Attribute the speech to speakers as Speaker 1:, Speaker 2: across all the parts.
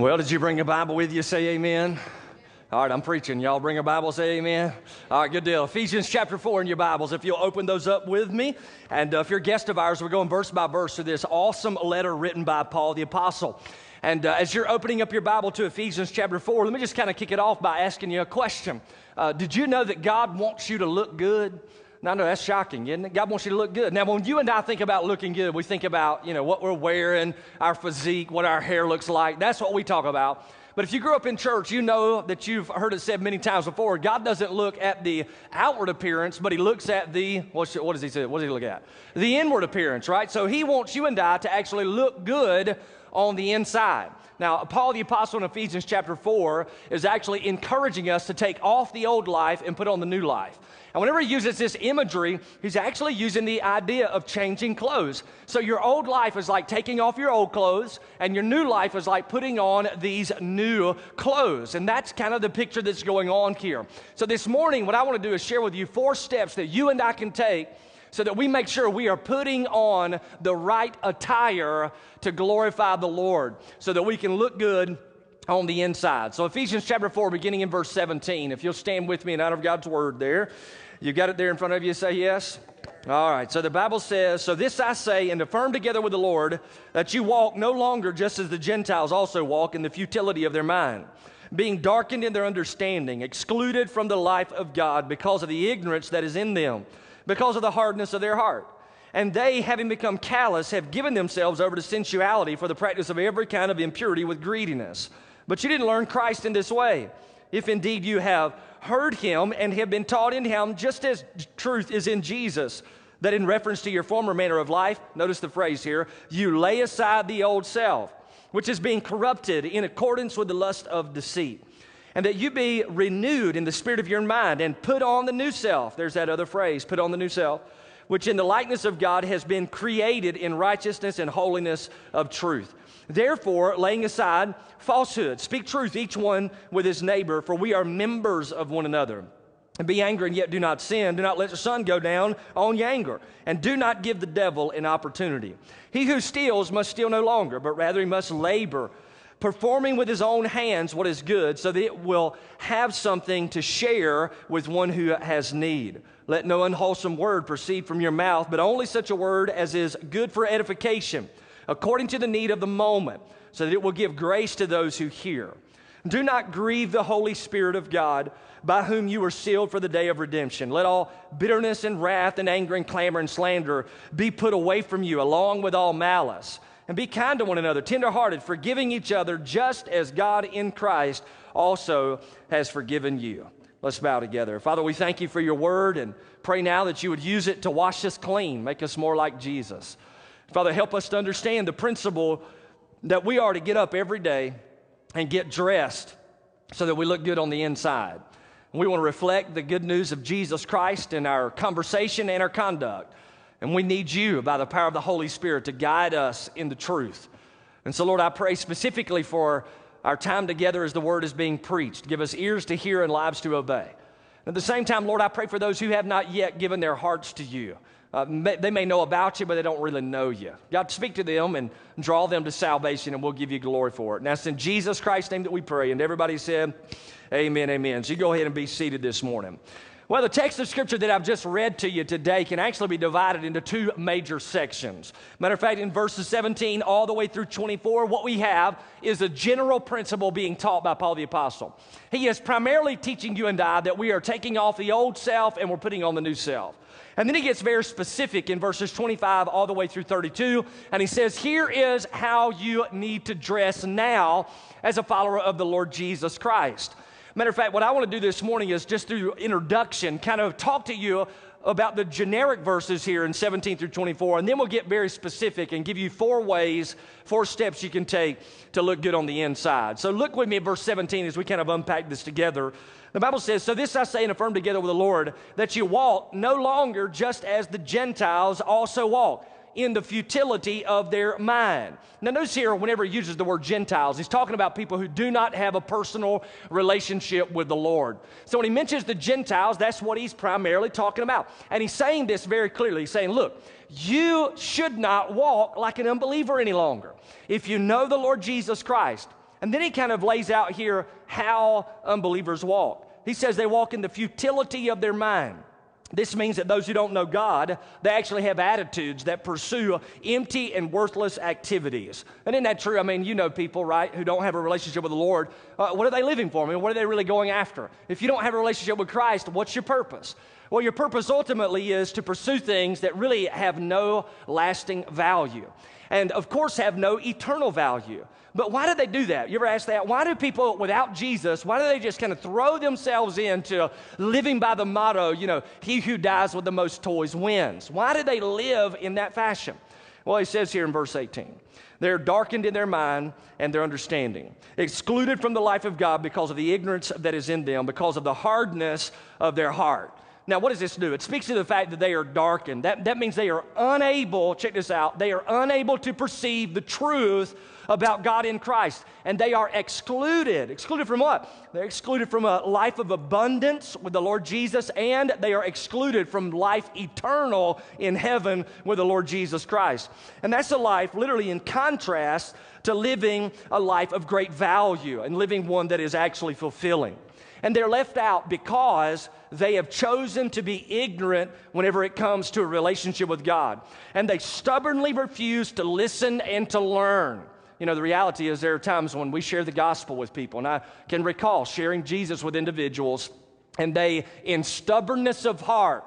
Speaker 1: Well, did you bring a Bible with you? Say amen. All right, I'm preaching. Y'all bring a Bible, say amen. All right, good deal. Ephesians chapter 4 in your Bibles, if you'll open those up with me. And uh, if you're a guest of ours, we're going verse by verse through this awesome letter written by Paul the Apostle. And uh, as you're opening up your Bible to Ephesians chapter 4, let me just kind of kick it off by asking you a question. Uh, did you know that God wants you to look good? No, no, that's shocking, isn't it? God wants you to look good. Now, when you and I think about looking good, we think about, you know, what we're wearing, our physique, what our hair looks like. That's what we talk about. But if you grew up in church, you know that you've heard it said many times before. God doesn't look at the outward appearance, but He looks at the, what does He say? What does He look at? The inward appearance, right? So He wants you and I to actually look good on the inside. Now, Paul the Apostle in Ephesians chapter 4 is actually encouraging us to take off the old life and put on the new life. And whenever he uses this imagery, he's actually using the idea of changing clothes. So your old life is like taking off your old clothes, and your new life is like putting on these new clothes. And that's kind of the picture that's going on here. So this morning, what I want to do is share with you four steps that you and I can take so that we make sure we are putting on the right attire to glorify the Lord, so that we can look good on the inside. So, Ephesians chapter 4, beginning in verse 17, if you'll stand with me in honor of God's word there. you've got it there in front of you? Say yes. All right. So the Bible says, So this I say, and affirm together with the Lord, that you walk no longer just as the Gentiles also walk in the futility of their mind, being darkened in their understanding, excluded from the life of God because of the ignorance that is in them, because of the hardness of their heart. And they, having become callous, have given themselves over to sensuality for the practice of every kind of impurity with greediness. But you didn't learn Christ in this way. If indeed you have heard him and have been taught in him, just as truth is in Jesus, that in reference to your former manner of life, notice the phrase here, you lay aside the old self, which is being corrupted in accordance with the lust of deceit. And that you be renewed in the spirit of your mind and put on the new self. There's that other phrase, put on the new self, which in the likeness of God has been created in righteousness and holiness of truth. Therefore, laying aside falsehood, speak truth, each one with his neighbor, for we are members of one another. And be angry and yet do not sin. Do not let the sun go down on your anger. And do not give the devil an opportunity. He who steals must steal no longer, but rather he must labor, performing with his own hands what is good, so that it will have something to share with one who has need. Let no unwholesome word proceed from your mouth, but only such a word as is good for edification according to the need of the moment, so that it will give grace to those who hear. Do not grieve the Holy Spirit of God, by whom you were sealed for the day of redemption. Let all bitterness and wrath and anger and clamor and slander be put away from you, along with all malice. And be kind to one another, tenderhearted, forgiving each other, just as God in Christ also has forgiven you. Let's bow together. Father, we thank you for your word and pray now that you would use it to wash us clean, make us more like Jesus. Father, help us to understand the principle that we are to get up every day and get dressed so that we look good on the inside. We want to reflect the good news of Jesus Christ in our conversation and our conduct. And we need you, by the power of the Holy Spirit, to guide us in the truth. And so, Lord, I pray specifically for our time together as the word is being preached. Give us ears to hear and lives to obey. At the same time, Lord, I pray for those who have not yet given their hearts to you. Uh, may, they may know about you, but they don't really know you. God, speak to them and draw them to salvation, and we'll give you glory for it. Now, it's in Jesus Christ's name that we pray. And everybody said, Amen, amen. So you go ahead and be seated this morning. Well, the text of scripture that I've just read to you today can actually be divided into two major sections. Matter of fact, in verses 17 all the way through 24, what we have is a general principle being taught by Paul the Apostle. He is primarily teaching you and I that we are taking off the old self and we're putting on the new self. And then he gets very specific in verses 25 all the way through 32. And he says, Here is how you need to dress now as a follower of the Lord Jesus Christ. Matter of fact, what I want to do this morning is just through introduction, kind of talk to you about the generic verses here in 17 through 24, and then we'll get very specific and give you four ways, four steps you can take to look good on the inside. So look with me at verse 17 as we kind of unpack this together. The Bible says, So this I say and affirm together with the Lord, that you walk no longer just as the Gentiles also walk in the futility of their mind. Now, notice here, whenever he uses the word Gentiles, he's talking about people who do not have a personal relationship with the Lord. So, when he mentions the Gentiles, that's what he's primarily talking about. And he's saying this very clearly. He's saying, Look, you should not walk like an unbeliever any longer. If you know the Lord Jesus Christ, And then he kind of lays out here how unbelievers walk. He says they walk in the futility of their mind. This means that those who don't know God, they actually have attitudes that pursue empty and worthless activities. And isn't that true? I mean, you know people, right, who don't have a relationship with the Lord. Uh, what are they living for? I mean, what are they really going after? If you don't have a relationship with Christ, what's your purpose? Well, your purpose ultimately is to pursue things that really have no lasting value. And of course, have no eternal value. But why do they do that? You ever ask that? Why do people without Jesus, why do they just kind of throw themselves into living by the motto, you know, he who dies with the most toys wins? Why do they live in that fashion? Well, he says here in verse 18, they're darkened in their mind and their understanding, excluded from the life of God because of the ignorance that is in them, because of the hardness of their heart. Now, what does this do? It speaks to the fact that they are darkened. That, that means they are unable, check this out, they are unable to perceive the truth about God in Christ. And they are excluded. Excluded from what? They're excluded from a life of abundance with the Lord Jesus, and they are excluded from life eternal in heaven with the Lord Jesus Christ. And that's a life literally in contrast to living a life of great value and living one that is actually fulfilling. And they're left out because they have chosen to be ignorant whenever it comes to a relationship with God. And they stubbornly refuse to listen and to learn you know, the reality is there are times when we share the gospel with people, and I can recall sharing Jesus with individuals, and they, in stubbornness of heart,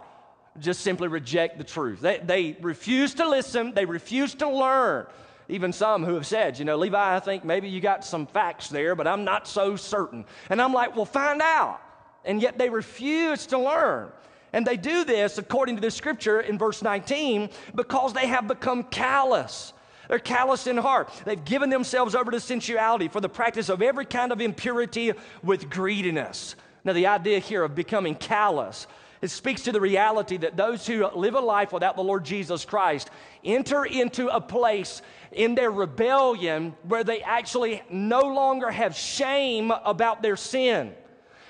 Speaker 1: just simply reject the truth. They, they refuse to listen, they refuse to learn. Even some who have said, you know, Levi, I think maybe you got some facts there, but I'm not so certain. And I'm like, well, find out. And yet they refuse to learn. And they do this, according to the scripture in verse 19, because they have become callous. They're callous in heart. They've given themselves over to sensuality for the practice of every kind of impurity with greediness. Now, the idea here of becoming callous, it speaks to the reality that those who live a life without the Lord Jesus Christ enter into a place in their rebellion where they actually no longer have shame about their sin.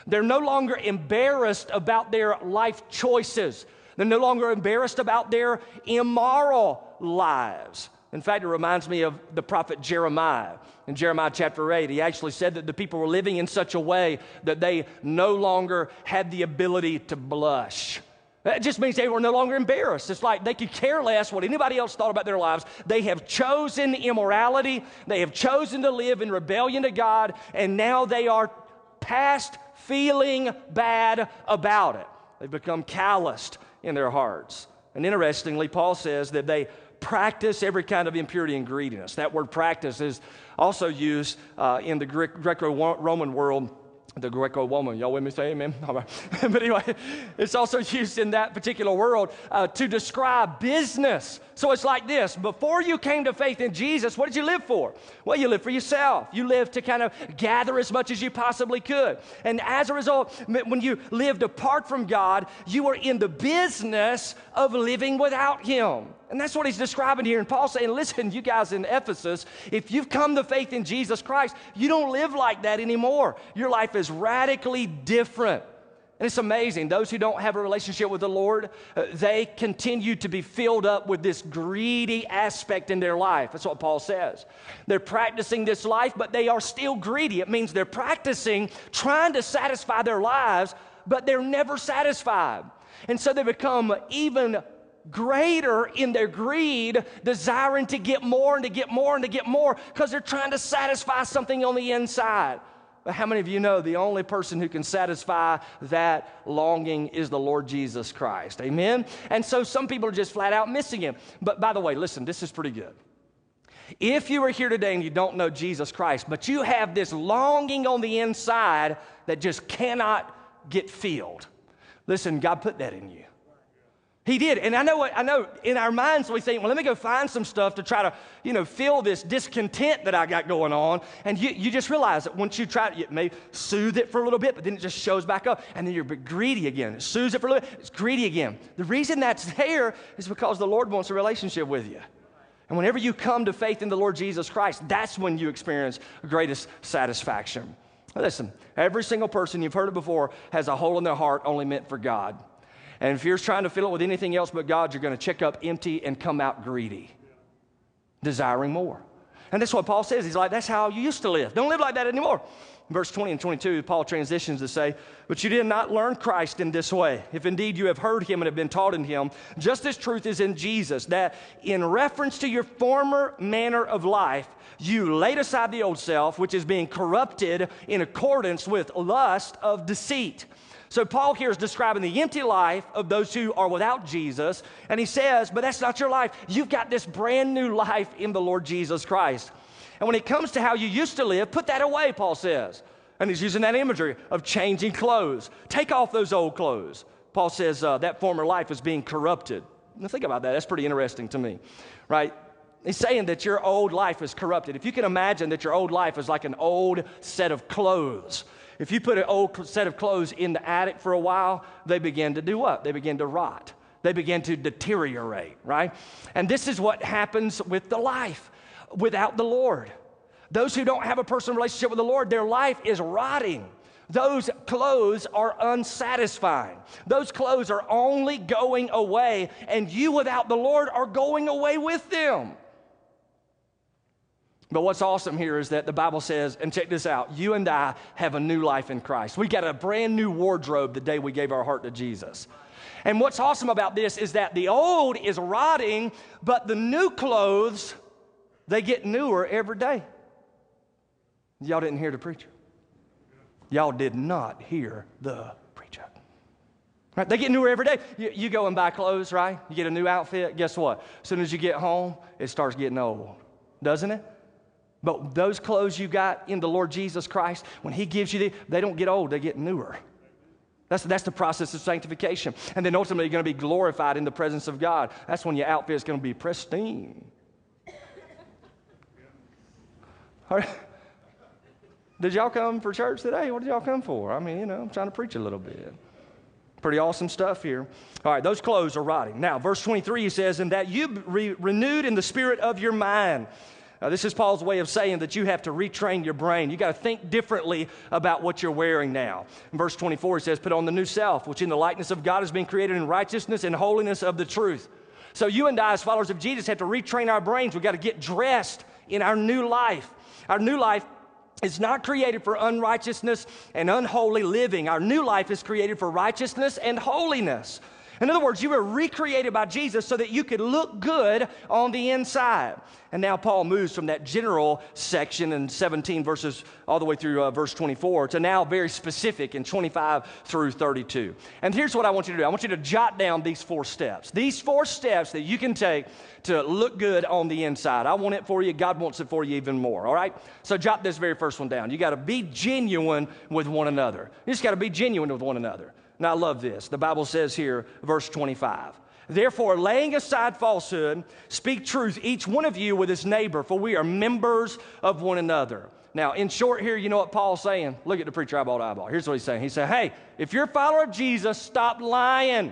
Speaker 1: They're no longer embarrassed about their life choices. They're no longer embarrassed about their immoral lives. In fact, it reminds me of the prophet Jeremiah. In Jeremiah chapter 8, he actually said that the people were living in such a way that they no longer had the ability to blush. That just means they were no longer embarrassed. It's like they could care less what anybody else thought about their lives. They have chosen immorality, they have chosen to live in rebellion to God, and now they are past feeling bad about it. They've become calloused in their hearts. And interestingly, Paul says that they practice every kind of impurity and greediness. That word practice is also used uh, in the Greco Roman world the Greco woman. Y'all with me? Say amen. All right. but anyway, it's also used in that particular world uh, to describe business. So it's like this before you came to faith in Jesus, what did you live for? Well, you lived for yourself. You lived to kind of gather as much as you possibly could. And as a result, when you lived apart from God, you were in the business of living without Him. And that's what he's describing here. And Paul's saying, listen, you guys in Ephesus, if you've come to faith in Jesus Christ, you don't live like that anymore. Your life is radically different. And it's amazing. Those who don't have a relationship with the Lord, uh, they continue to be filled up with this greedy aspect in their life. That's what Paul says. They're practicing this life, but they are still greedy. It means they're practicing, trying to satisfy their lives, but they're never satisfied. And so they become even greater in their greed, desiring to get more and to get more and to get more because they're trying to satisfy something on the inside. But how many of you know the only person who can satisfy that longing is the Lord Jesus Christ? Amen? And so some people are just flat out missing him. But by the way, listen, this is pretty good. If you are here today and you don't know Jesus Christ, but you have this longing on the inside that just cannot get filled, listen, God put that in you. He did. And I know I know in our minds we think, well, let me go find some stuff to try to, you know, fill this discontent that I got going on. And you, you just realize that once you try to, you may soothe it for a little bit, but then it just shows back up. And then you're greedy again. It soothes it for a little bit, it's greedy again. The reason that's there is because the Lord wants a relationship with you. And whenever you come to faith in the Lord Jesus Christ, that's when you experience greatest satisfaction. Listen, every single person, you've heard it before, has a hole in their heart only meant for God. And if you're trying to fill it with anything else but God, you're going to check up empty and come out greedy, desiring more. And that's what Paul says. He's like, that's how you used to live. Don't live like that anymore. Verse 20 and 22, Paul transitions to say, But you did not learn Christ in this way. If indeed you have heard him and have been taught in him, just as truth is in Jesus, that in reference to your former manner of life, you laid aside the old self, which is being corrupted in accordance with lust of deceit. So, Paul here is describing the empty life of those who are without Jesus. And he says, But that's not your life. You've got this brand new life in the Lord Jesus Christ. And when it comes to how you used to live, put that away, Paul says. And he's using that imagery of changing clothes. Take off those old clothes. Paul says uh, that former life is being corrupted. Now, think about that. That's pretty interesting to me, right? He's saying that your old life is corrupted. If you can imagine that your old life is like an old set of clothes, if you put an old set of clothes in the attic for a while, they begin to do what? They begin to rot. They begin to deteriorate, right? And this is what happens with the life without the Lord. Those who don't have a personal relationship with the Lord, their life is rotting. Those clothes are unsatisfying. Those clothes are only going away, and you without the Lord are going away with them. But what's awesome here is that the Bible says, and check this out, you and I have a new life in Christ. We got a brand new wardrobe the day we gave our heart to Jesus. And what's awesome about this is that the old is rotting, but the new clothes, they get newer every day. Y'all didn't hear the preacher. Y'all did not hear the preacher. Right? They get newer every day. You, you go and buy clothes, right? You get a new outfit. Guess what? As soon as you get home, it starts getting old, doesn't it? But those clothes you got in the Lord Jesus Christ, when He gives you the, they don't get old, they get newer. That's, that's the process of sanctification. And then ultimately, you're going to be glorified in the presence of God. That's when your outfit is going to be pristine. All right. Did y'all come for church today? What did y'all come for? I mean, you know, I'm trying to preach a little bit. Pretty awesome stuff here. All right, those clothes are rotting. Now, verse 23 he says, And that you re- renewed in the spirit of your mind. Now, this is Paul's way of saying that you have to retrain your brain. You got to think differently about what you're wearing now. In verse 24, he says, Put on the new self, which in the likeness of God has been created in righteousness and holiness of the truth. So, you and I, as followers of Jesus, have to retrain our brains. We've got to get dressed in our new life. Our new life is not created for unrighteousness and unholy living. Our new life is created for righteousness and holiness. In other words, you were recreated by Jesus so that you could look good on the inside. And now Paul moves from that general section in 17 verses all the way through uh, verse 24 to now very specific in 25 through 32. And here's what I want you to do I want you to jot down these four steps. These four steps that you can take to look good on the inside. I want it for you. God wants it for you even more. All right? So jot this very first one down. You got to be genuine with one another. You just got to be genuine with one another. Now, I love this. The Bible says here, verse 25. Therefore, laying aside falsehood, speak truth, each one of you with his neighbor, for we are members of one another. Now, in short, here, you know what Paul's saying? Look at the preacher eyeball to eyeball. Here's what he's saying. He said, Hey, if you're a follower of Jesus, stop lying.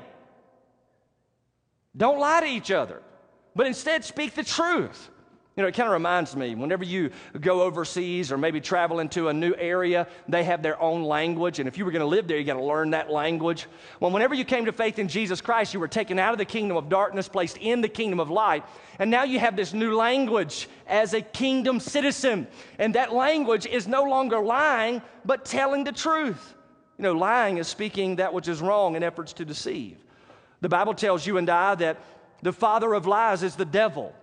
Speaker 1: Don't lie to each other, but instead speak the truth. You know, it kind of reminds me whenever you go overseas or maybe travel into a new area, they have their own language. And if you were going to live there, you got to learn that language. Well, whenever you came to faith in Jesus Christ, you were taken out of the kingdom of darkness, placed in the kingdom of light. And now you have this new language as a kingdom citizen. And that language is no longer lying, but telling the truth. You know, lying is speaking that which is wrong in efforts to deceive. The Bible tells you and I that the father of lies is the devil.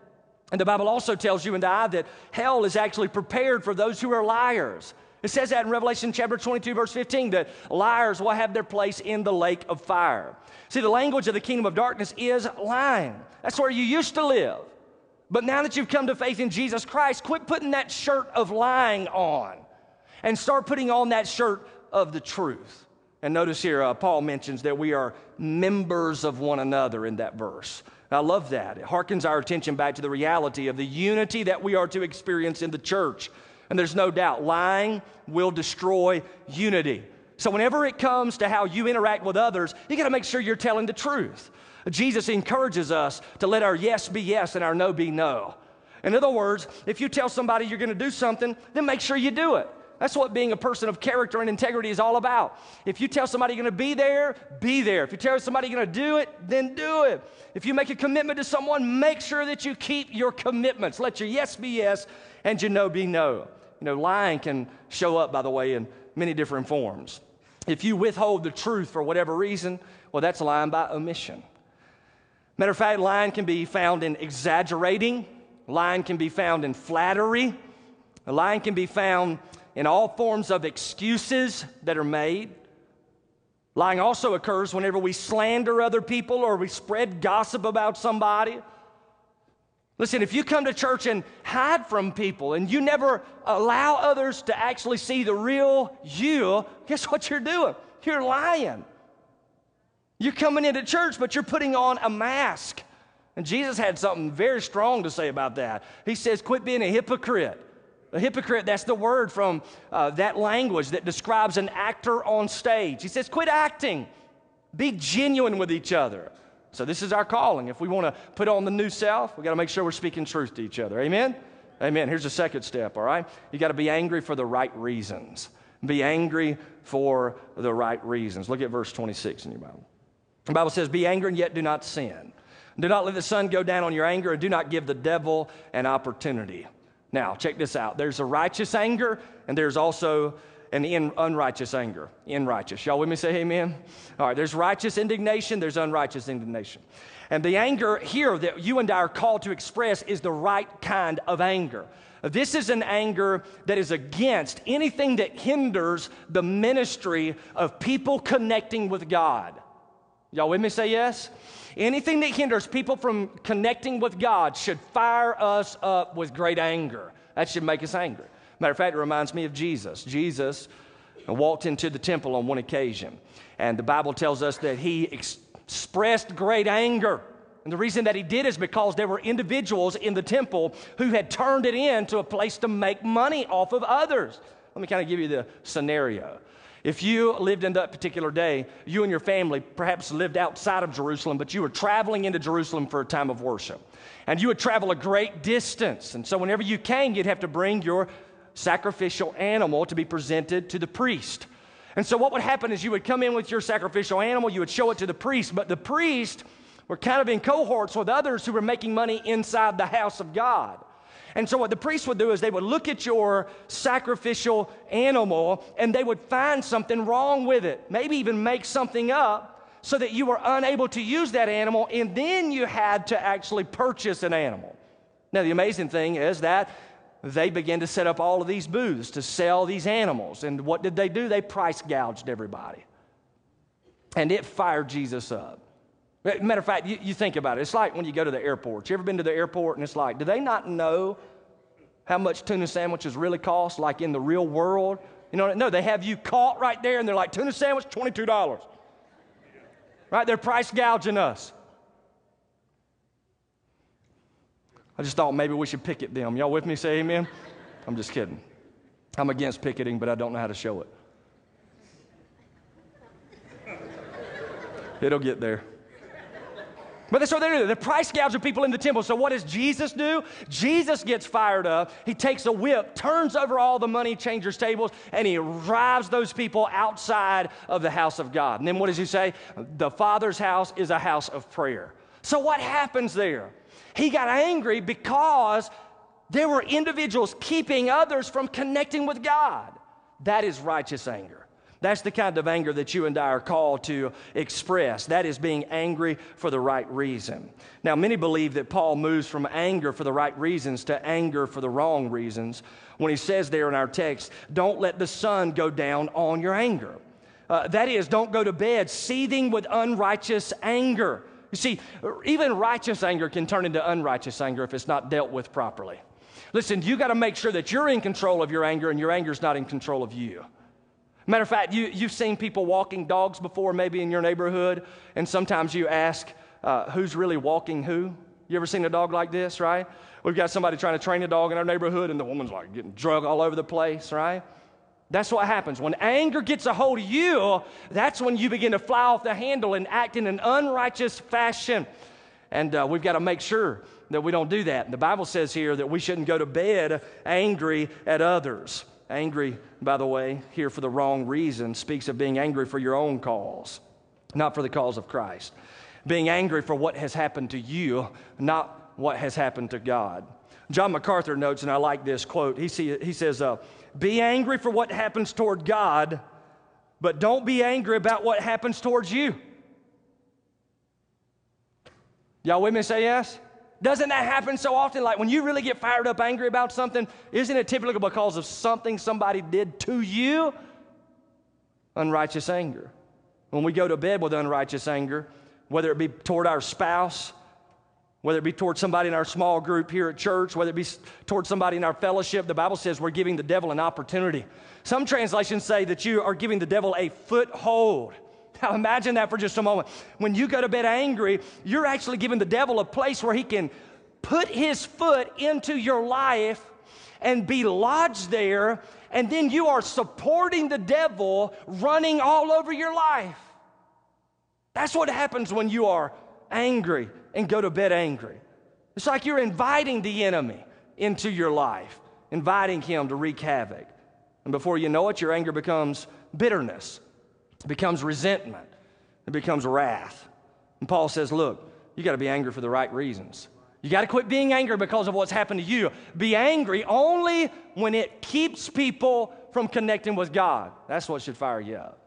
Speaker 1: And the Bible also tells you and I that hell is actually prepared for those who are liars. It says that in Revelation chapter 22, verse 15, that liars will have their place in the lake of fire. See, the language of the kingdom of darkness is lying. That's where you used to live. But now that you've come to faith in Jesus Christ, quit putting that shirt of lying on and start putting on that shirt of the truth. And notice here, uh, Paul mentions that we are members of one another in that verse. I love that. It harkens our attention back to the reality of the unity that we are to experience in the church. And there's no doubt, lying will destroy unity. So, whenever it comes to how you interact with others, you got to make sure you're telling the truth. Jesus encourages us to let our yes be yes and our no be no. In other words, if you tell somebody you're going to do something, then make sure you do it. That's what being a person of character and integrity is all about. If you tell somebody you're going to be there, be there. If you tell somebody you're going to do it, then do it. If you make a commitment to someone, make sure that you keep your commitments. Let your yes be yes and your no be no. You know, lying can show up, by the way, in many different forms. If you withhold the truth for whatever reason, well, that's lying by omission. Matter of fact, lying can be found in exaggerating, lying can be found in flattery, lying can be found in all forms of excuses that are made. Lying also occurs whenever we slander other people or we spread gossip about somebody. Listen, if you come to church and hide from people and you never allow others to actually see the real you, guess what you're doing? You're lying. You're coming into church, but you're putting on a mask. And Jesus had something very strong to say about that. He says, Quit being a hypocrite. A hypocrite, that's the word from uh, that language that describes an actor on stage. He says, quit acting, be genuine with each other. So, this is our calling. If we want to put on the new self, we got to make sure we're speaking truth to each other. Amen? Amen. Here's the second step, all right? You got to be angry for the right reasons. Be angry for the right reasons. Look at verse 26 in your Bible. The Bible says, Be angry and yet do not sin. Do not let the sun go down on your anger, and do not give the devil an opportunity. Now, check this out. There's a righteous anger, and there's also an in, unrighteous anger. In righteous. Y'all with me say amen? All right, there's righteous indignation, there's unrighteous indignation. And the anger here that you and I are called to express is the right kind of anger. This is an anger that is against anything that hinders the ministry of people connecting with God. Y'all with me say yes? Anything that hinders people from connecting with God should fire us up with great anger. That should make us angry. Matter of fact, it reminds me of Jesus. Jesus walked into the temple on one occasion, and the Bible tells us that he ex- expressed great anger. And the reason that he did is because there were individuals in the temple who had turned it into a place to make money off of others. Let me kind of give you the scenario. If you lived in that particular day, you and your family perhaps lived outside of Jerusalem, but you were traveling into Jerusalem for a time of worship. And you would travel a great distance. And so whenever you came, you'd have to bring your sacrificial animal to be presented to the priest. And so what would happen is you would come in with your sacrificial animal, you would show it to the priest, but the priest were kind of in cohorts with others who were making money inside the house of God. And so, what the priests would do is they would look at your sacrificial animal and they would find something wrong with it, maybe even make something up so that you were unable to use that animal, and then you had to actually purchase an animal. Now, the amazing thing is that they began to set up all of these booths to sell these animals. And what did they do? They price gouged everybody. And it fired Jesus up. Matter of fact, you, you, think about it. It's like when you go to the airport. You ever been to the airport and it's like, do they not know how much tuna sandwiches really cost, like in the real world? You know, no, they have you caught right there and they're like, tuna sandwich, $22. Right? They're price gouging us. I just thought maybe we should picket them. Y'all with me? Say amen. I'm just kidding. I'm against picketing, but I don't know how to show it. It'll get there. But that's what they do. They're price gouging people in the temple. So what does Jesus do? Jesus gets fired up. He takes a whip, turns over all the money changers' tables, and he drives those people outside of the house of God. And then what does he say? The Father's house is a house of prayer. So what happens there? He got angry because there were individuals keeping others from connecting with God. That is righteous anger. That's the kind of anger that you and I are called to express. That is being angry for the right reason. Now, many believe that Paul moves from anger for the right reasons to anger for the wrong reasons when he says there in our text, don't let the sun go down on your anger. Uh, that is, don't go to bed seething with unrighteous anger. You see, even righteous anger can turn into unrighteous anger if it's not dealt with properly. Listen, you got to make sure that you're in control of your anger and your anger is not in control of you. Matter of fact, you, you've seen people walking dogs before, maybe in your neighborhood, and sometimes you ask, uh, who's really walking who? You ever seen a dog like this, right? We've got somebody trying to train a dog in our neighborhood, and the woman's like getting drug all over the place, right? That's what happens. When anger gets a hold of you, that's when you begin to fly off the handle and act in an unrighteous fashion. And uh, we've got to make sure that we don't do that. And the Bible says here that we shouldn't go to bed angry at others. Angry, by the way, here for the wrong reason, speaks of being angry for your own cause, not for the cause of Christ. Being angry for what has happened to you, not what has happened to God. John MacArthur notes, and I like this quote. He, see, he says, uh, Be angry for what happens toward God, but don't be angry about what happens towards you. Y'all with me? Say yes? Doesn't that happen so often? Like when you really get fired up, angry about something, isn't it typically because of something somebody did to you? Unrighteous anger. When we go to bed with unrighteous anger, whether it be toward our spouse, whether it be toward somebody in our small group here at church, whether it be toward somebody in our fellowship, the Bible says we're giving the devil an opportunity. Some translations say that you are giving the devil a foothold. Now imagine that for just a moment. When you go to bed angry, you're actually giving the devil a place where he can put his foot into your life and be lodged there, and then you are supporting the devil running all over your life. That's what happens when you are angry and go to bed angry. It's like you're inviting the enemy into your life, inviting him to wreak havoc. And before you know it, your anger becomes bitterness it becomes resentment, it becomes wrath. And Paul says, Look, you got to be angry for the right reasons. You got to quit being angry because of what's happened to you. Be angry only when it keeps people from connecting with God. That's what should fire you up.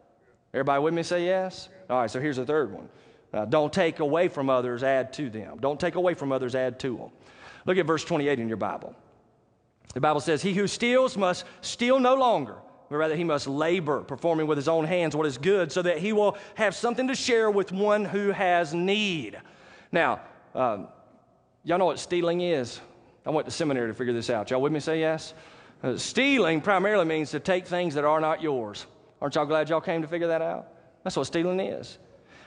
Speaker 1: Everybody with me say yes? All right, so here's the third one. Uh, don't take away from others, add to them. Don't take away from others, add to them. Look at verse 28 in your Bible. The Bible says, He who steals must steal no longer but rather he must labor, performing with his own hands what is good, so that he will have something to share with one who has need. Now, um, y'all know what stealing is? I went to seminary to figure this out. Y'all with me? Say yes. Uh, stealing primarily means to take things that are not yours. Aren't y'all glad y'all came to figure that out? That's what stealing is.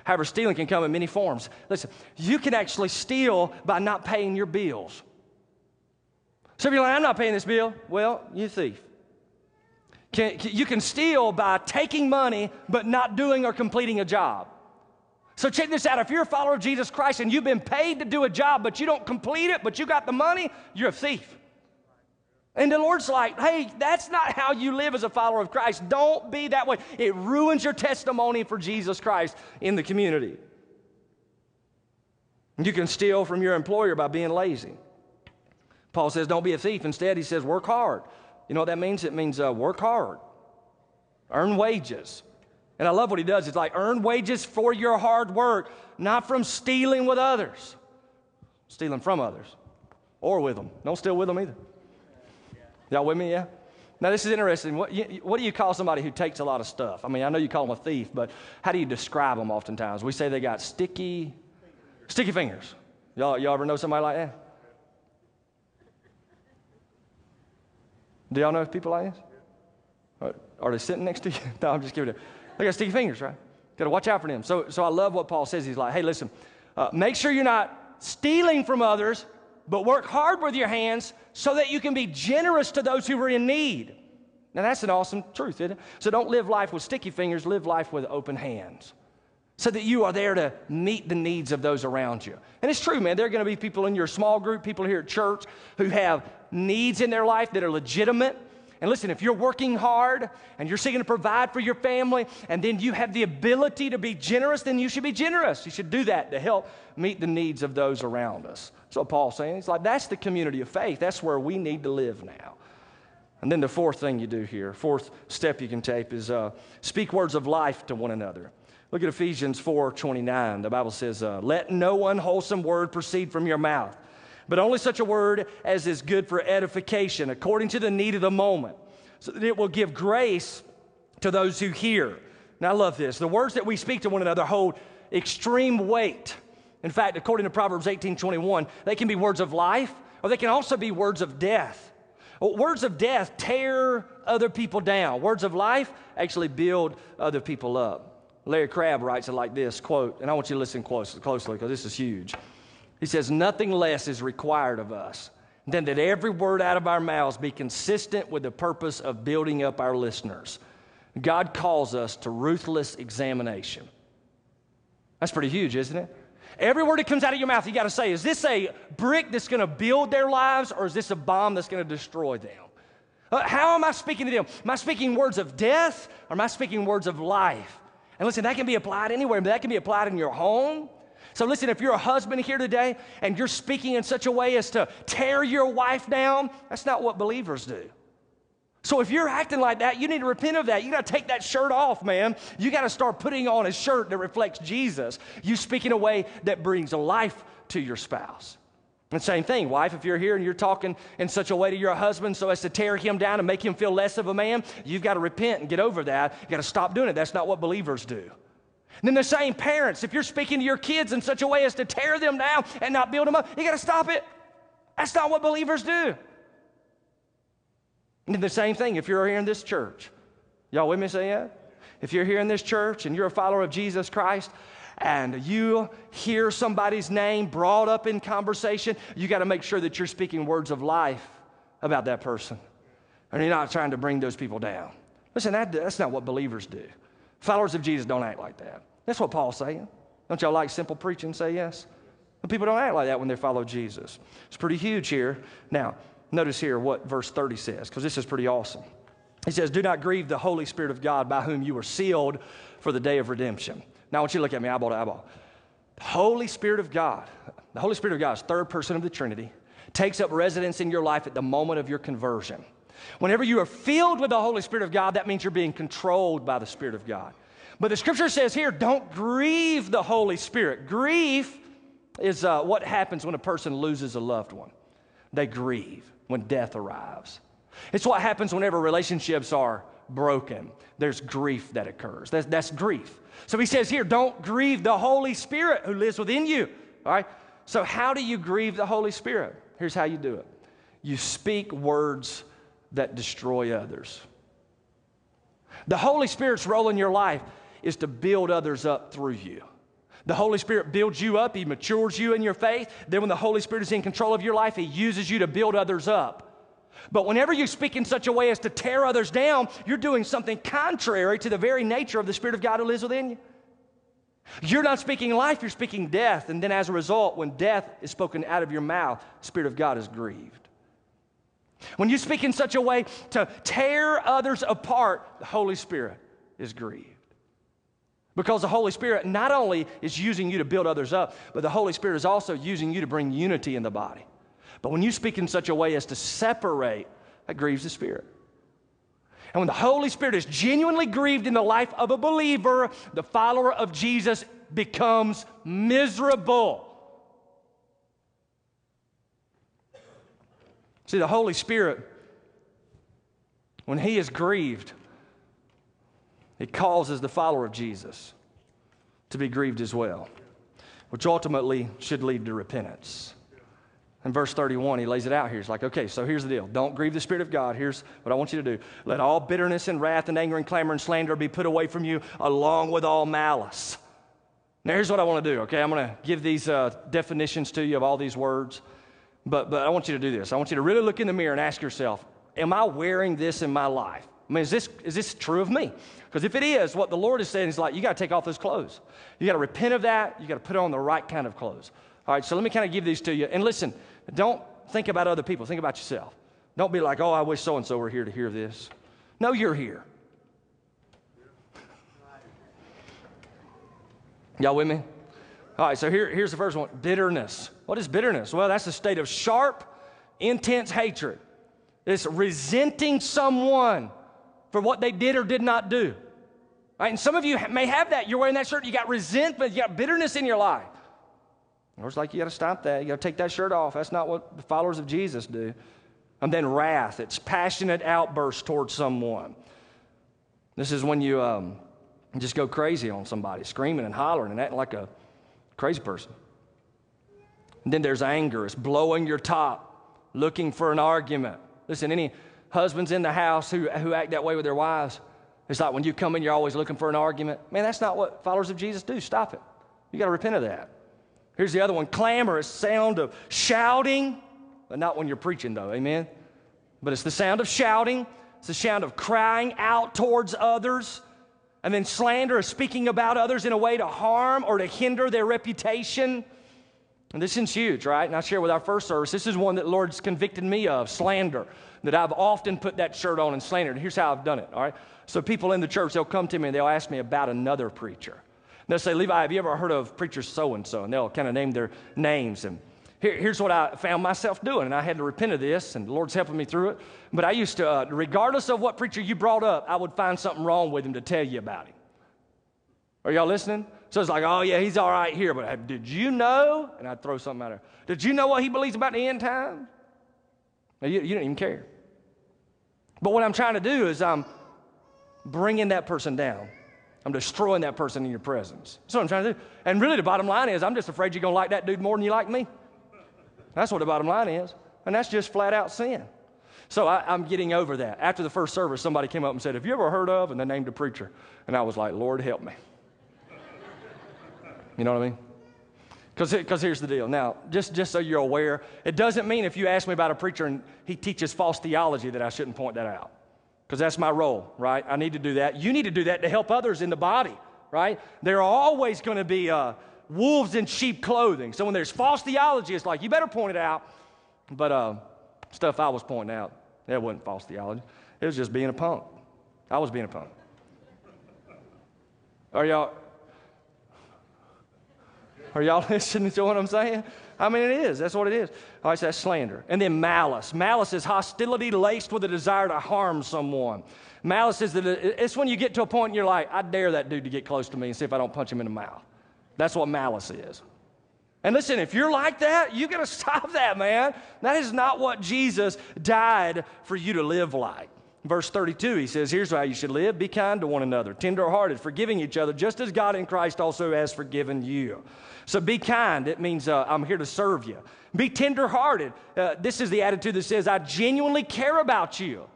Speaker 1: However, stealing can come in many forms. Listen, you can actually steal by not paying your bills. So if you're like, I'm not paying this bill, well, you thief. Can, you can steal by taking money but not doing or completing a job. So check this out. If you're a follower of Jesus Christ and you've been paid to do a job but you don't complete it, but you got the money, you're a thief. And the Lord's like, hey, that's not how you live as a follower of Christ. Don't be that way. It ruins your testimony for Jesus Christ in the community. You can steal from your employer by being lazy. Paul says, don't be a thief. Instead, he says, work hard. You know what that means? It means uh, work hard, earn wages. And I love what he does. It's like earn wages for your hard work, not from stealing with others. Stealing from others or with them. Don't steal with them either. Y'all with me? Yeah? Now, this is interesting. What, you, what do you call somebody who takes a lot of stuff? I mean, I know you call them a thief, but how do you describe them oftentimes? We say they got sticky, sticky fingers. Y'all, y'all ever know somebody like that? Do y'all know if people like this? Are, are they sitting next to you? no, I'm just it. They got sticky fingers, right? Got to watch out for them. So, so I love what Paul says. He's like, hey, listen, uh, make sure you're not stealing from others, but work hard with your hands so that you can be generous to those who are in need. Now, that's an awesome truth, isn't it? So don't live life with sticky fingers, live life with open hands so that you are there to meet the needs of those around you. And it's true, man. There are going to be people in your small group, people here at church who have needs in their life that are legitimate. And listen, if you're working hard and you're seeking to provide for your family, and then you have the ability to be generous, then you should be generous. You should do that to help meet the needs of those around us. That's what Paul's saying. He's like, that's the community of faith. That's where we need to live now. And then the fourth thing you do here, fourth step you can take is uh, speak words of life to one another. Look at Ephesians 4 29. The Bible says, uh, Let no unwholesome word proceed from your mouth but only such a word as is good for edification, according to the need of the moment, so that it will give grace to those who hear. Now, I love this. The words that we speak to one another hold extreme weight. In fact, according to Proverbs 18 21, they can be words of life or they can also be words of death. Uh, words of death tear other people down. Words of life actually build other people up. Larry Crabb writes it like this quote, and I want you to listen close, closely because this is huge. He says, Nothing less is required of us than that every word out of our mouths be consistent with the purpose of building up our listeners. God calls us to ruthless examination. That's pretty huge, isn't it? Every word that comes out of your mouth, you got to say, is this a brick that's going to build their lives or is this a bomb that's going to destroy them? Uh, how am I speaking to them? Am I speaking words of death or am I speaking words of life? And listen, that can be applied anywhere, but that can be applied in your home. So, listen, if you're a husband here today and you're speaking in such a way as to tear your wife down, that's not what believers do. So if you're acting like that, you need to repent of that. You got to take that shirt off, man. You got to start putting on a shirt that reflects Jesus. You speak in a way that brings life to your spouse. And same thing, wife, if you're here and you're talking in such a way to your husband so as to tear him down and make him feel less of a man, you've got to repent and get over that. You got to stop doing it. That's not what believers do. And then the same parents, if you're speaking to your kids in such a way as to tear them down and not build them up, you got to stop it. That's not what believers do. And the same thing if you're here in this church. Y'all with me say that? If you're here in this church and you're a follower of Jesus Christ and you hear somebody's name brought up in conversation, you got to make sure that you're speaking words of life about that person. And you're not trying to bring those people down. Listen, that, that's not what believers do. Followers of Jesus don't act like that. That's what Paul's saying. Don't y'all like simple preaching? Say yes. But people don't act like that when they follow Jesus. It's pretty huge here. Now, Notice here what verse 30 says, because this is pretty awesome. He says, Do not grieve the Holy Spirit of God by whom you were sealed for the day of redemption. Now I want you to look at me eyeball to eyeball. The Holy Spirit of God, the Holy Spirit of God is third person of the Trinity, takes up residence in your life at the moment of your conversion. Whenever you are filled with the Holy Spirit of God, that means you're being controlled by the Spirit of God. But the scripture says here, don't grieve the Holy Spirit. Grief is uh, what happens when a person loses a loved one. They grieve when death arrives. It's what happens whenever relationships are broken. There's grief that occurs. That's, that's grief. So he says here, don't grieve the Holy Spirit who lives within you. All right? So, how do you grieve the Holy Spirit? Here's how you do it you speak words that destroy others. The Holy Spirit's role in your life is to build others up through you. The Holy Spirit builds you up, He matures you in your faith. Then, when the Holy Spirit is in control of your life, He uses you to build others up. But whenever you speak in such a way as to tear others down, you're doing something contrary to the very nature of the Spirit of God who lives within you. You're not speaking life, you're speaking death. And then as a result, when death is spoken out of your mouth, the Spirit of God is grieved. When you speak in such a way to tear others apart, the Holy Spirit is grieved. Because the Holy Spirit not only is using you to build others up, but the Holy Spirit is also using you to bring unity in the body. But when you speak in such a way as to separate, that grieves the Spirit. And when the Holy Spirit is genuinely grieved in the life of a believer, the follower of Jesus becomes miserable. See, the Holy Spirit, when He is grieved, it causes the follower of Jesus to be grieved as well, which ultimately should lead to repentance. In verse 31, he lays it out here. He's like, okay, so here's the deal. Don't grieve the Spirit of God. Here's what I want you to do. Let all bitterness and wrath and anger and clamor and slander be put away from you, along with all malice. Now, here's what I want to do, okay? I'm going to give these uh, definitions to you of all these words, but, but I want you to do this. I want you to really look in the mirror and ask yourself, am I wearing this in my life? I mean, is this, is this true of me? Because if it is, what the Lord is saying is like, you got to take off those clothes. You got to repent of that. You got to put on the right kind of clothes. All right, so let me kind of give these to you. And listen, don't think about other people, think about yourself. Don't be like, oh, I wish so and so were here to hear this. No, you're here. Y'all with me? All right, so here, here's the first one bitterness. What is bitterness? Well, that's a state of sharp, intense hatred. It's resenting someone for what they did or did not do. Right? And some of you may have that. You're wearing that shirt, you got resentment, you got bitterness in your life. Lord's like, you got to stop that. You got to take that shirt off. That's not what the followers of Jesus do. And then wrath, it's passionate outburst towards someone. This is when you um, just go crazy on somebody, screaming and hollering and acting like a crazy person. And then there's anger, it's blowing your top, looking for an argument. Listen, any husbands in the house who, who act that way with their wives, it's like when you come in, you're always looking for an argument. Man, that's not what followers of Jesus do. Stop it. You got to repent of that. Here's the other one clamorous sound of shouting, but not when you're preaching, though. Amen? But it's the sound of shouting, it's the sound of crying out towards others. And then slander is speaking about others in a way to harm or to hinder their reputation. And this is huge, right? And I share with our first service. This is one that the Lord's convicted me of slander, that I've often put that shirt on and slandered. Here's how I've done it, all right? So people in the church, they'll come to me and they'll ask me about another preacher. They'll say, Levi, have you ever heard of preacher so and so? And they'll kind of name their names. And here, here's what I found myself doing, and I had to repent of this, and the Lord's helping me through it. But I used to, uh, regardless of what preacher you brought up, I would find something wrong with him to tell you about him. Are y'all listening? So it's like, oh, yeah, he's all right here, but did you know? And I'd throw something at her. Did you know what he believes about the end time? You, you don't even care. But what I'm trying to do is I'm bringing that person down. I'm destroying that person in your presence. That's what I'm trying to do. And really, the bottom line is, I'm just afraid you're going to like that dude more than you like me. That's what the bottom line is. And that's just flat out sin. So I, am getting over that. After the first service, somebody came up and said, Have you ever heard of? And they named a preacher. And I was like, Lord, help me. You know what I mean? Because here's the deal. Now, just, just so you're aware, it doesn't mean if you ask me about a preacher and he teaches false theology that I shouldn't point that out. Because that's my role, right? I need to do that. You need to do that to help others in the body, right? There are always going to be uh, wolves in sheep clothing. So when there's false theology, it's like, you better point it out. But uh, stuff I was pointing out, that wasn't false theology. It was just being a punk. I was being a punk. Are y'all, are y'all listening to what I'm saying? I mean, it is. That's what it is. All right, so that's slander. And then malice. Malice is hostility laced with a desire to harm someone. Malice is that it's when you get to a point and you're like, I dare that dude to get close to me and see if I don't punch him in the mouth. That's what malice is. And listen, if you're like that, you got to stop that, man. That is not what Jesus died for you to live like. Verse 32, he says, Here's how you should live be kind to one another, tenderhearted, forgiving each other, just as God in Christ also has forgiven you. So be kind. It means uh, I'm here to serve you. Be tenderhearted. Uh, this is the attitude that says, I genuinely care about you.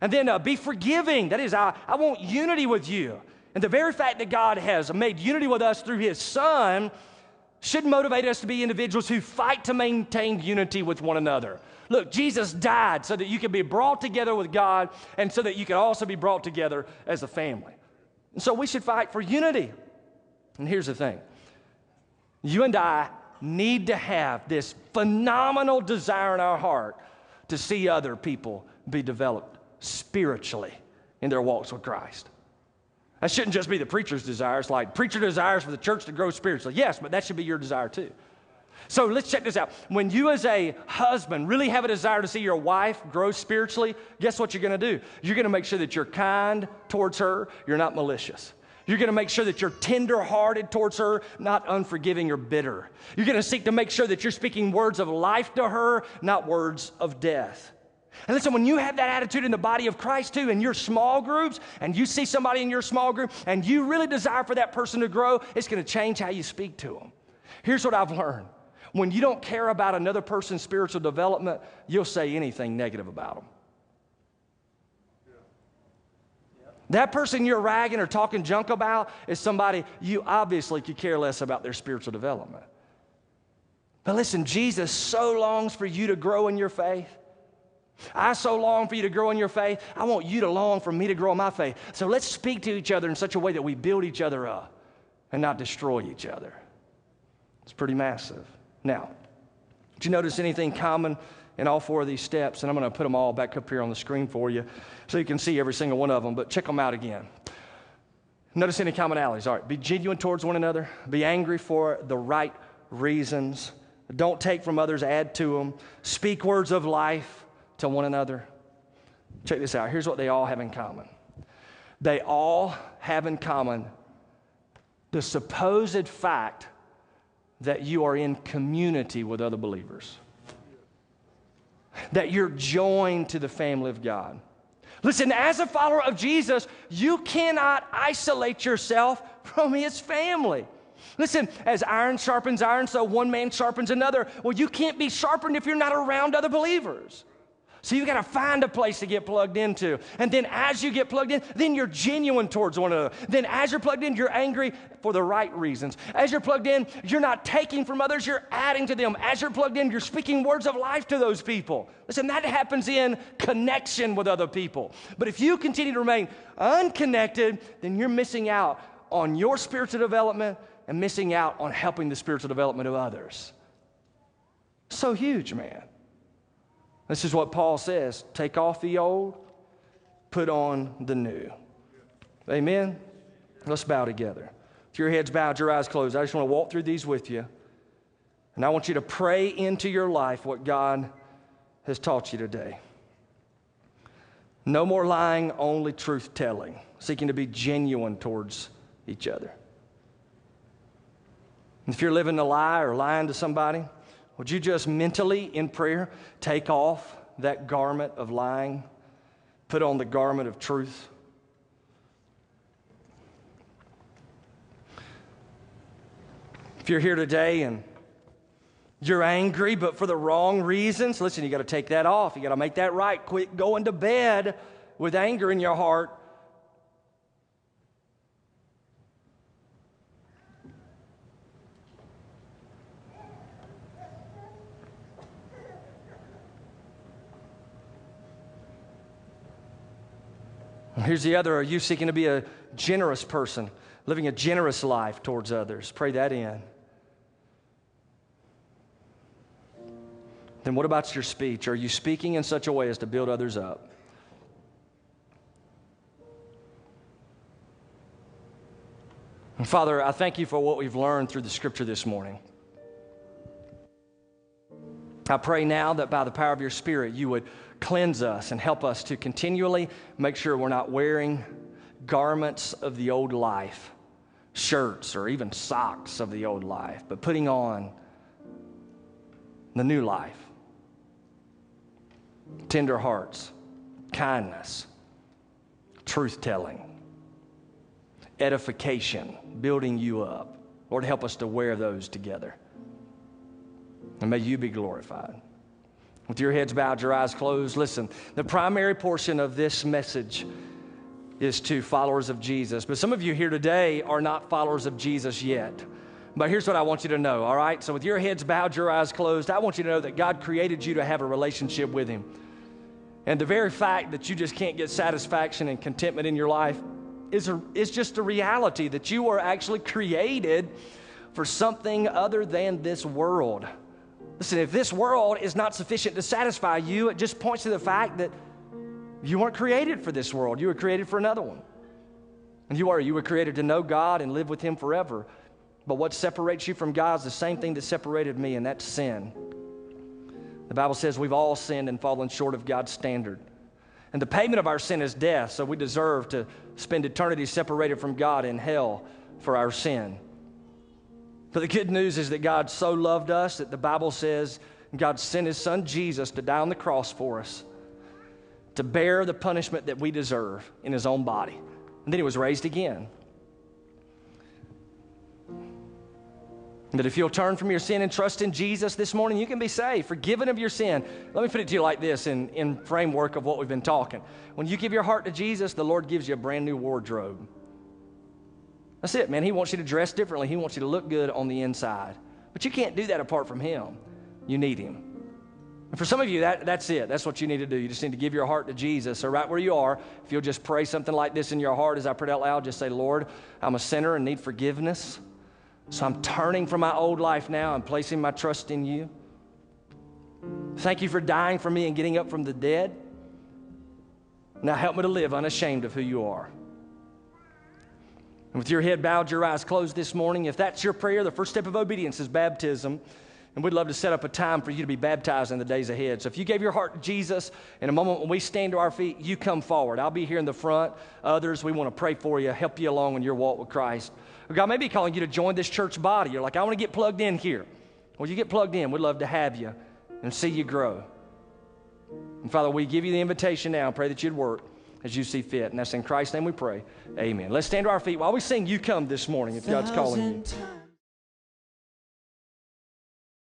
Speaker 1: And then uh, be forgiving. That is, I, I want unity with you. And the very fact that God has made unity with us through His Son should motivate us to be individuals who fight to maintain unity with one another. Look, Jesus died so that you could be brought together with God and so that you could also be brought together as a family. And so we should fight for unity. And here's the thing you and I need to have this phenomenal desire in our heart to see other people be developed spiritually in their walks with Christ. That shouldn't just be the preacher's desire. It's like preacher desires for the church to grow spiritually. Yes, but that should be your desire too. So let's check this out. When you, as a husband, really have a desire to see your wife grow spiritually, guess what you're going to do? You're going to make sure that you're kind towards her, you're not malicious. You're going to make sure that you're tender-hearted towards her, not unforgiving or bitter. You're going to seek to make sure that you're speaking words of life to her, not words of death. And listen, when you have that attitude in the body of Christ too, in your small groups, and you see somebody in your small group, and you really desire for that person to grow, it's going to change how you speak to them. Here's what I've learned when you don't care about another person's spiritual development, you'll say anything negative about them. That person you're ragging or talking junk about is somebody you obviously could care less about their spiritual development. But listen, Jesus so longs for you to grow in your faith. I so long for you to grow in your faith. I want you to long for me to grow in my faith. So let's speak to each other in such a way that we build each other up and not destroy each other. It's pretty massive. Now, did you notice anything common in all four of these steps, and I'm going to put them all back up here on the screen for you so you can see every single one of them, but check them out again. Notice any commonalities. All right, be genuine towards one another, be angry for the right reasons, don't take from others, add to them, speak words of life to one another. Check this out. Here's what they all have in common they all have in common the supposed fact that you are in community with other believers that you're joined to the family of God. Listen, as a follower of Jesus, you cannot isolate yourself from his family. Listen, as iron sharpens iron, so one man sharpens another. Well, you can't be sharpened if you're not around other believers. So you've got to find a place to get plugged into. And then as you get plugged in, then you're genuine towards one another. Then as you're plugged in, you're angry for the right reasons. As you're plugged in, you're not taking from others, you're adding to them. As you're plugged in, you're speaking words of life to those people. Listen, that happens in connection with other people. But if you continue to remain unconnected, then you're missing out on your spiritual development and missing out on helping the spiritual development of others. So huge, man. This is what Paul says take off the old, put on the new. Amen? Let's bow together. With your heads bowed, your eyes closed, I just want to walk through these with you. And I want you to pray into your life what God has taught you today. No more lying, only truth telling, seeking to be genuine towards each other. If you're living a lie or lying to somebody, would you just mentally, in prayer, take off that garment of lying, put on the garment of truth? If you're here today and you're angry, but for the wrong reasons, listen, you got to take that off. You got to make that right. Quit going to bed with anger in your heart. Here's the other Are you seeking to be a generous person, living a generous life towards others? Pray that in. Then what about your speech? Are you speaking in such a way as to build others up? And Father, I thank you for what we've learned through the scripture this morning. I pray now that by the power of your Spirit, you would cleanse us and help us to continually make sure we're not wearing garments of the old life, shirts, or even socks of the old life, but putting on the new life tender hearts, kindness, truth telling, edification, building you up. Lord, help us to wear those together. And may you be glorified. With your heads bowed, your eyes closed, listen, the primary portion of this message is to followers of Jesus. But some of you here today are not followers of Jesus yet. But here's what I want you to know, all right? So, with your heads bowed, your eyes closed, I want you to know that God created you to have a relationship with Him. And the very fact that you just can't get satisfaction and contentment in your life is, a, is just a reality that you are actually created for something other than this world. Listen, if this world is not sufficient to satisfy you, it just points to the fact that you weren't created for this world. You were created for another one. And you are. You were created to know God and live with Him forever. But what separates you from God is the same thing that separated me, and that's sin. The Bible says we've all sinned and fallen short of God's standard. And the payment of our sin is death, so we deserve to spend eternity separated from God in hell for our sin. But the good news is that God so loved us that the Bible says God sent his son Jesus to die on the cross for us, to bear the punishment that we deserve in his own body. And then he was raised again. That if you'll turn from your sin and trust in Jesus this morning, you can be saved, forgiven of your sin. Let me put it to you like this in, in framework of what we've been talking. When you give your heart to Jesus, the Lord gives you a brand new wardrobe. That's it, man. He wants you to dress differently. He wants you to look good on the inside. But you can't do that apart from Him. You need Him. And for some of you, that, that's it. That's what you need to do. You just need to give your heart to Jesus. So, right where you are, if you'll just pray something like this in your heart as I pray out loud, just say, Lord, I'm a sinner and need forgiveness. So, I'm turning from my old life now and placing my trust in you. Thank you for dying for me and getting up from the dead. Now, help me to live unashamed of who you are. And with your head bowed, your eyes closed this morning, if that's your prayer, the first step of obedience is baptism. And we'd love to set up a time for you to be baptized in the days ahead. So if you gave your heart to Jesus, in a moment when we stand to our feet, you come forward. I'll be here in the front. Others, we want to pray for you, help you along in your walk with Christ. God may be calling you to join this church body. You're like, I want to get plugged in here. Well, you get plugged in. We'd love to have you and see you grow. And Father, we give you the invitation now. Pray that you'd work as you see fit. And that's in Christ's name we pray. Amen. Let's stand to our feet while we sing You Come this morning if God's calling you.